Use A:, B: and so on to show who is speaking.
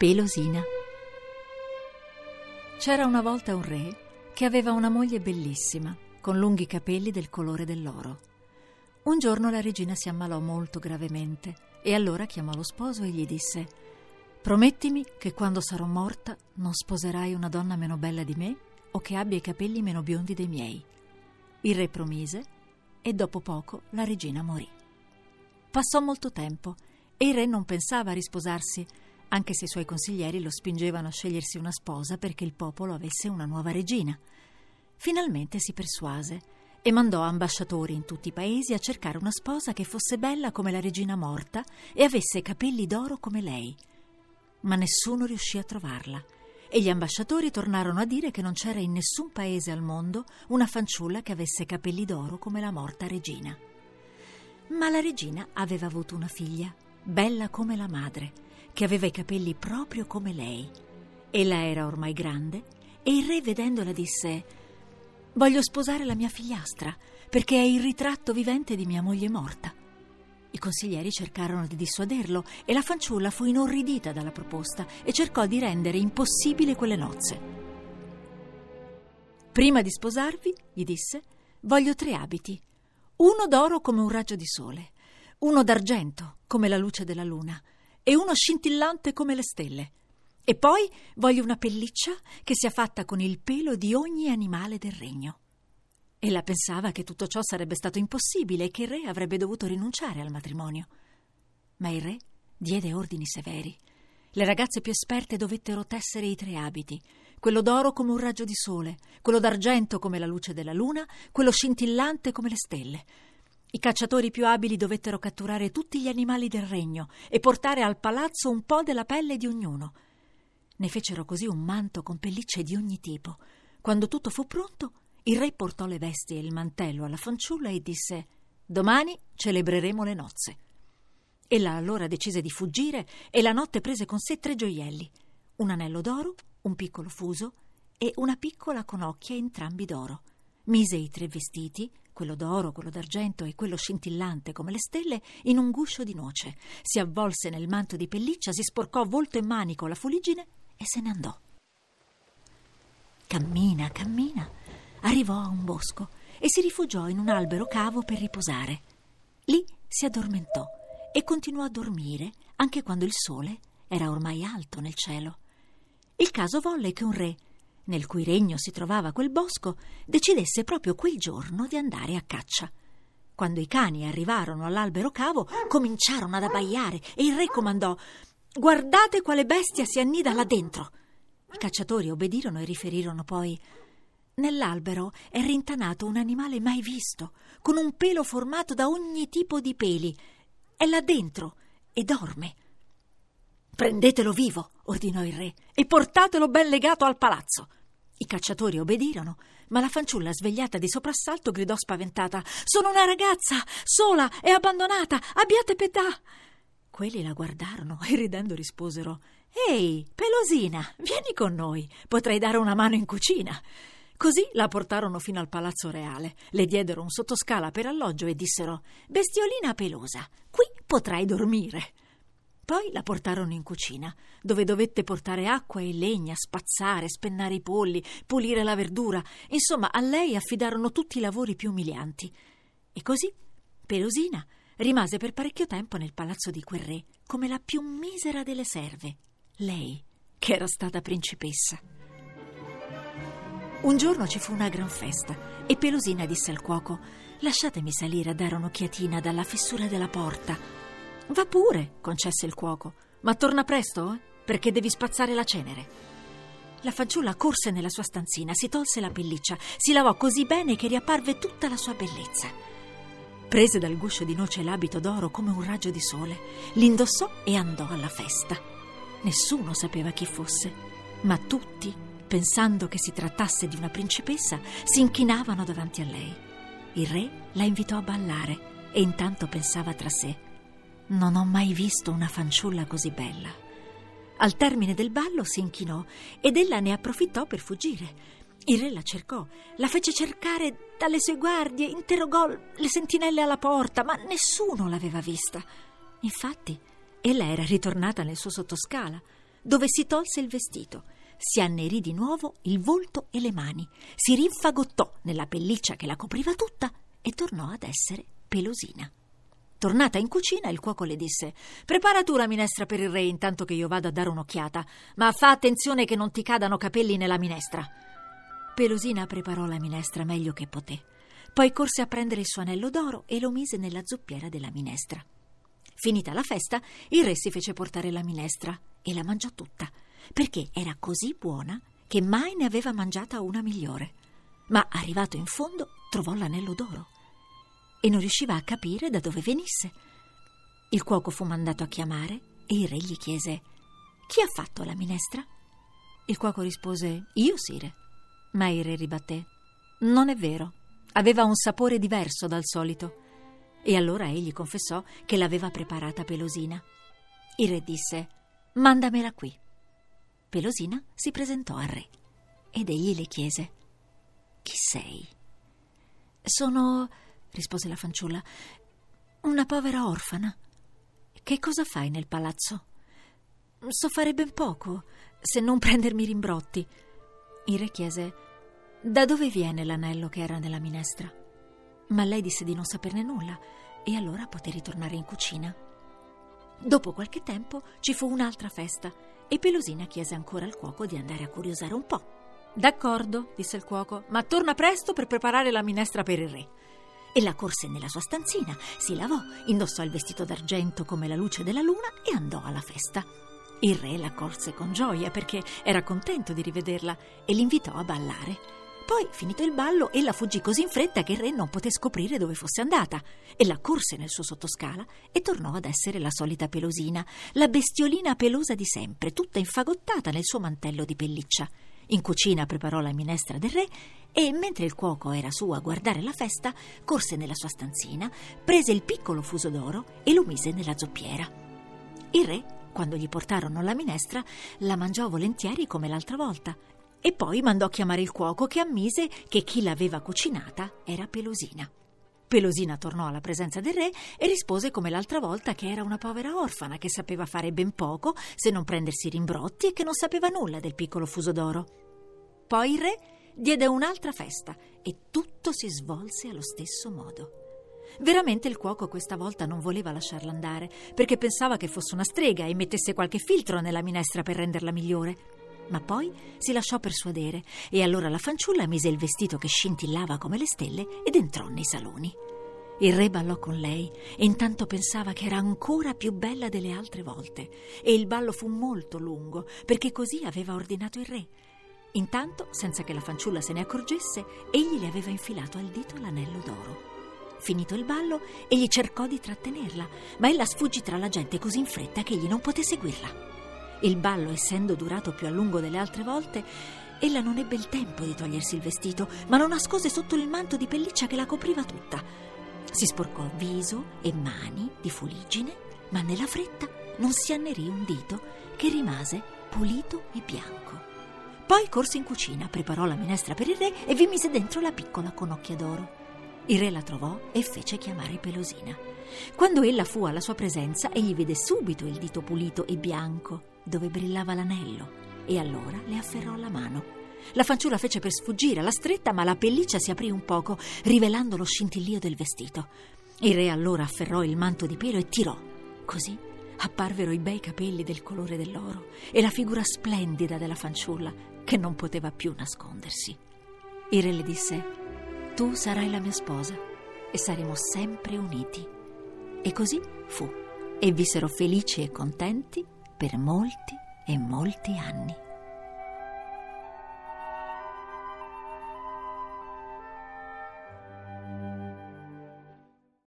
A: Pelosina. C'era una volta un re che aveva una moglie bellissima, con lunghi capelli del colore dell'oro. Un giorno la regina si ammalò molto gravemente e allora chiamò lo sposo e gli disse Promettimi che quando sarò morta non sposerai una donna meno bella di me o che abbia i capelli meno biondi dei miei. Il re promise e dopo poco la regina morì. Passò molto tempo e il re non pensava a risposarsi anche se i suoi consiglieri lo spingevano a scegliersi una sposa perché il popolo avesse una nuova regina. Finalmente si persuase e mandò ambasciatori in tutti i paesi a cercare una sposa che fosse bella come la regina morta e avesse capelli d'oro come lei. Ma nessuno riuscì a trovarla e gli ambasciatori tornarono a dire che non c'era in nessun paese al mondo una fanciulla che avesse capelli d'oro come la morta regina. Ma la regina aveva avuto una figlia, bella come la madre, che aveva i capelli proprio come lei. Ella era ormai grande e il re vedendola disse Voglio sposare la mia figliastra perché è il ritratto vivente di mia moglie morta. I consiglieri cercarono di dissuaderlo e la fanciulla fu inorridita dalla proposta e cercò di rendere impossibile quelle nozze. Prima di sposarvi, gli disse, voglio tre abiti. Uno d'oro come un raggio di sole, uno d'argento come la luce della luna e uno scintillante come le stelle. E poi voglio una pelliccia che sia fatta con il pelo di ogni animale del regno. Ella pensava che tutto ciò sarebbe stato impossibile e che il re avrebbe dovuto rinunciare al matrimonio. Ma il re diede ordini severi. Le ragazze più esperte dovettero tessere i tre abiti, quello d'oro come un raggio di sole, quello d'argento come la luce della luna, quello scintillante come le stelle. I cacciatori più abili dovettero catturare tutti gli animali del regno e portare al palazzo un po' della pelle di ognuno. Ne fecero così un manto con pellicce di ogni tipo. Quando tutto fu pronto, il re portò le vesti e il mantello alla fanciulla e disse Domani celebreremo le nozze. Ella allora decise di fuggire e la notte prese con sé tre gioielli, un anello d'oro, un piccolo fuso e una piccola conocchia entrambi d'oro. Mise i tre vestiti, quello d'oro, quello d'argento e quello scintillante come le stelle, in un guscio di noce. Si avvolse nel manto di pelliccia, si sporcò volto e mani con la fuliggine e se ne andò. Cammina, cammina, arrivò a un bosco e si rifugiò in un albero cavo per riposare. Lì si addormentò e continuò a dormire anche quando il sole era ormai alto nel cielo. Il caso volle che un re nel cui regno si trovava quel bosco, decidesse proprio quel giorno di andare a caccia. Quando i cani arrivarono all'albero cavo, cominciarono ad abbaiare e il re comandò Guardate quale bestia si annida là dentro. I cacciatori obbedirono e riferirono poi Nell'albero è rintanato un animale mai visto, con un pelo formato da ogni tipo di peli. È là dentro e dorme. Prendetelo vivo, ordinò il re, e portatelo ben legato al palazzo. I cacciatori obbedirono, ma la fanciulla, svegliata di soprassalto, gridò spaventata: Sono una ragazza, sola e abbandonata, abbiate pietà! Quelli la guardarono e ridendo risposero: Ehi, Pelosina, vieni con noi, potrai dare una mano in cucina. Così la portarono fino al palazzo reale, le diedero un sottoscala per alloggio e dissero: Bestiolina pelosa, qui potrai dormire. Poi la portarono in cucina, dove dovette portare acqua e legna, spazzare, spennare i polli, pulire la verdura. Insomma, a lei affidarono tutti i lavori più umilianti. E così Pelosina rimase per parecchio tempo nel palazzo di quel re, come la più misera delle serve. Lei, che era stata principessa. Un giorno ci fu una gran festa e Pelosina disse al cuoco: Lasciatemi salire a dare un'occhiatina dalla fessura della porta. Va pure, concesse il cuoco, ma torna presto, eh? perché devi spazzare la cenere. La fanciulla corse nella sua stanzina, si tolse la pelliccia, si lavò così bene che riapparve tutta la sua bellezza. Prese dal guscio di noce l'abito d'oro come un raggio di sole, l'indossò e andò alla festa. Nessuno sapeva chi fosse, ma tutti, pensando che si trattasse di una principessa, si inchinavano davanti a lei. Il re la invitò a ballare e intanto pensava tra sé non ho mai visto una fanciulla così bella. Al termine del ballo si inchinò ed ella ne approfittò per fuggire. Il re la cercò, la fece cercare dalle sue guardie, interrogò le sentinelle alla porta, ma nessuno l'aveva vista. Infatti, ella era ritornata nel suo sottoscala. dove si tolse il vestito, si annerì di nuovo il volto e le mani, si rinfagottò nella pelliccia che la copriva tutta e tornò ad essere pelosina. Tornata in cucina, il cuoco le disse: Prepara tu la minestra per il re intanto che io vado a dare un'occhiata, ma fa attenzione che non ti cadano capelli nella minestra. Pelosina preparò la minestra meglio che poté. Poi corse a prendere il suo anello d'oro e lo mise nella zuppiera della minestra. Finita la festa, il re si fece portare la minestra e la mangiò tutta, perché era così buona che mai ne aveva mangiata una migliore. Ma arrivato in fondo trovò l'anello d'oro e non riusciva a capire da dove venisse. Il cuoco fu mandato a chiamare e il re gli chiese: Chi ha fatto la minestra? Il cuoco rispose: Io, sire. Ma il re ribatté: Non è vero. Aveva un sapore diverso dal solito. E allora egli confessò che l'aveva preparata Pelosina. Il re disse: Mandamela qui. Pelosina si presentò al re ed egli le chiese: Chi sei? Sono rispose la fanciulla. Una povera orfana. Che cosa fai nel palazzo? So fare ben poco, se non prendermi rimbrotti. Il re chiese: Da dove viene l'anello che era nella minestra? Ma lei disse di non saperne nulla e allora poté ritornare in cucina. Dopo qualche tempo ci fu un'altra festa e Pelosina chiese ancora al cuoco di andare a curiosare un po'. D'accordo, disse il cuoco, ma torna presto per preparare la minestra per il re e la corse nella sua stanzina, si lavò, indossò il vestito d'argento come la luce della luna e andò alla festa. Il re la corse con gioia perché era contento di rivederla e l'invitò a ballare. Poi, finito il ballo, ella fuggì così in fretta che il re non poté scoprire dove fosse andata. E la corse nel suo sottoscala e tornò ad essere la solita pelosina, la bestiolina pelosa di sempre, tutta infagottata nel suo mantello di pelliccia. In cucina preparò la minestra del re e, mentre il cuoco era su a guardare la festa, corse nella sua stanzina, prese il piccolo fuso d'oro e lo mise nella zoppiera. Il re, quando gli portarono la minestra, la mangiò volentieri come l'altra volta e poi mandò chiamare il cuoco che ammise che chi l'aveva cucinata era Pelosina. Pelosina tornò alla presenza del re e rispose come l'altra volta che era una povera orfana che sapeva fare ben poco se non prendersi rimbrotti e che non sapeva nulla del piccolo fuso d'oro. Poi il re diede un'altra festa e tutto si svolse allo stesso modo. Veramente il cuoco questa volta non voleva lasciarla andare, perché pensava che fosse una strega e mettesse qualche filtro nella minestra per renderla migliore. Ma poi si lasciò persuadere e allora la fanciulla mise il vestito che scintillava come le stelle ed entrò nei saloni. Il re ballò con lei e intanto pensava che era ancora più bella delle altre volte e il ballo fu molto lungo perché così aveva ordinato il re. Intanto, senza che la fanciulla se ne accorgesse, egli le aveva infilato al dito l'anello d'oro. Finito il ballo, egli cercò di trattenerla, ma ella sfuggì tra la gente così in fretta che egli non poté seguirla. Il ballo, essendo durato più a lungo delle altre volte, ella non ebbe il tempo di togliersi il vestito, ma lo nascose sotto il manto di pelliccia che la copriva tutta. Si sporcò viso e mani di fuliggine, ma nella fretta non si annerì un dito che rimase pulito e bianco. Poi corse in cucina, preparò la minestra per il re e vi mise dentro la piccola conocchia d'oro. Il re la trovò e fece chiamare Pelosina. Quando ella fu alla sua presenza, egli vide subito il dito pulito e bianco dove brillava l'anello e allora le afferrò la mano. La fanciulla fece per sfuggire alla stretta, ma la pelliccia si aprì un poco, rivelando lo scintillio del vestito. Il re allora afferrò il manto di pelo e tirò. Così apparvero i bei capelli del colore dell'oro e la figura splendida della fanciulla, che non poteva più nascondersi. Il re le disse: Tu sarai la mia sposa e saremo sempre uniti. E così fu, e vissero felici e contenti per molti e molti anni.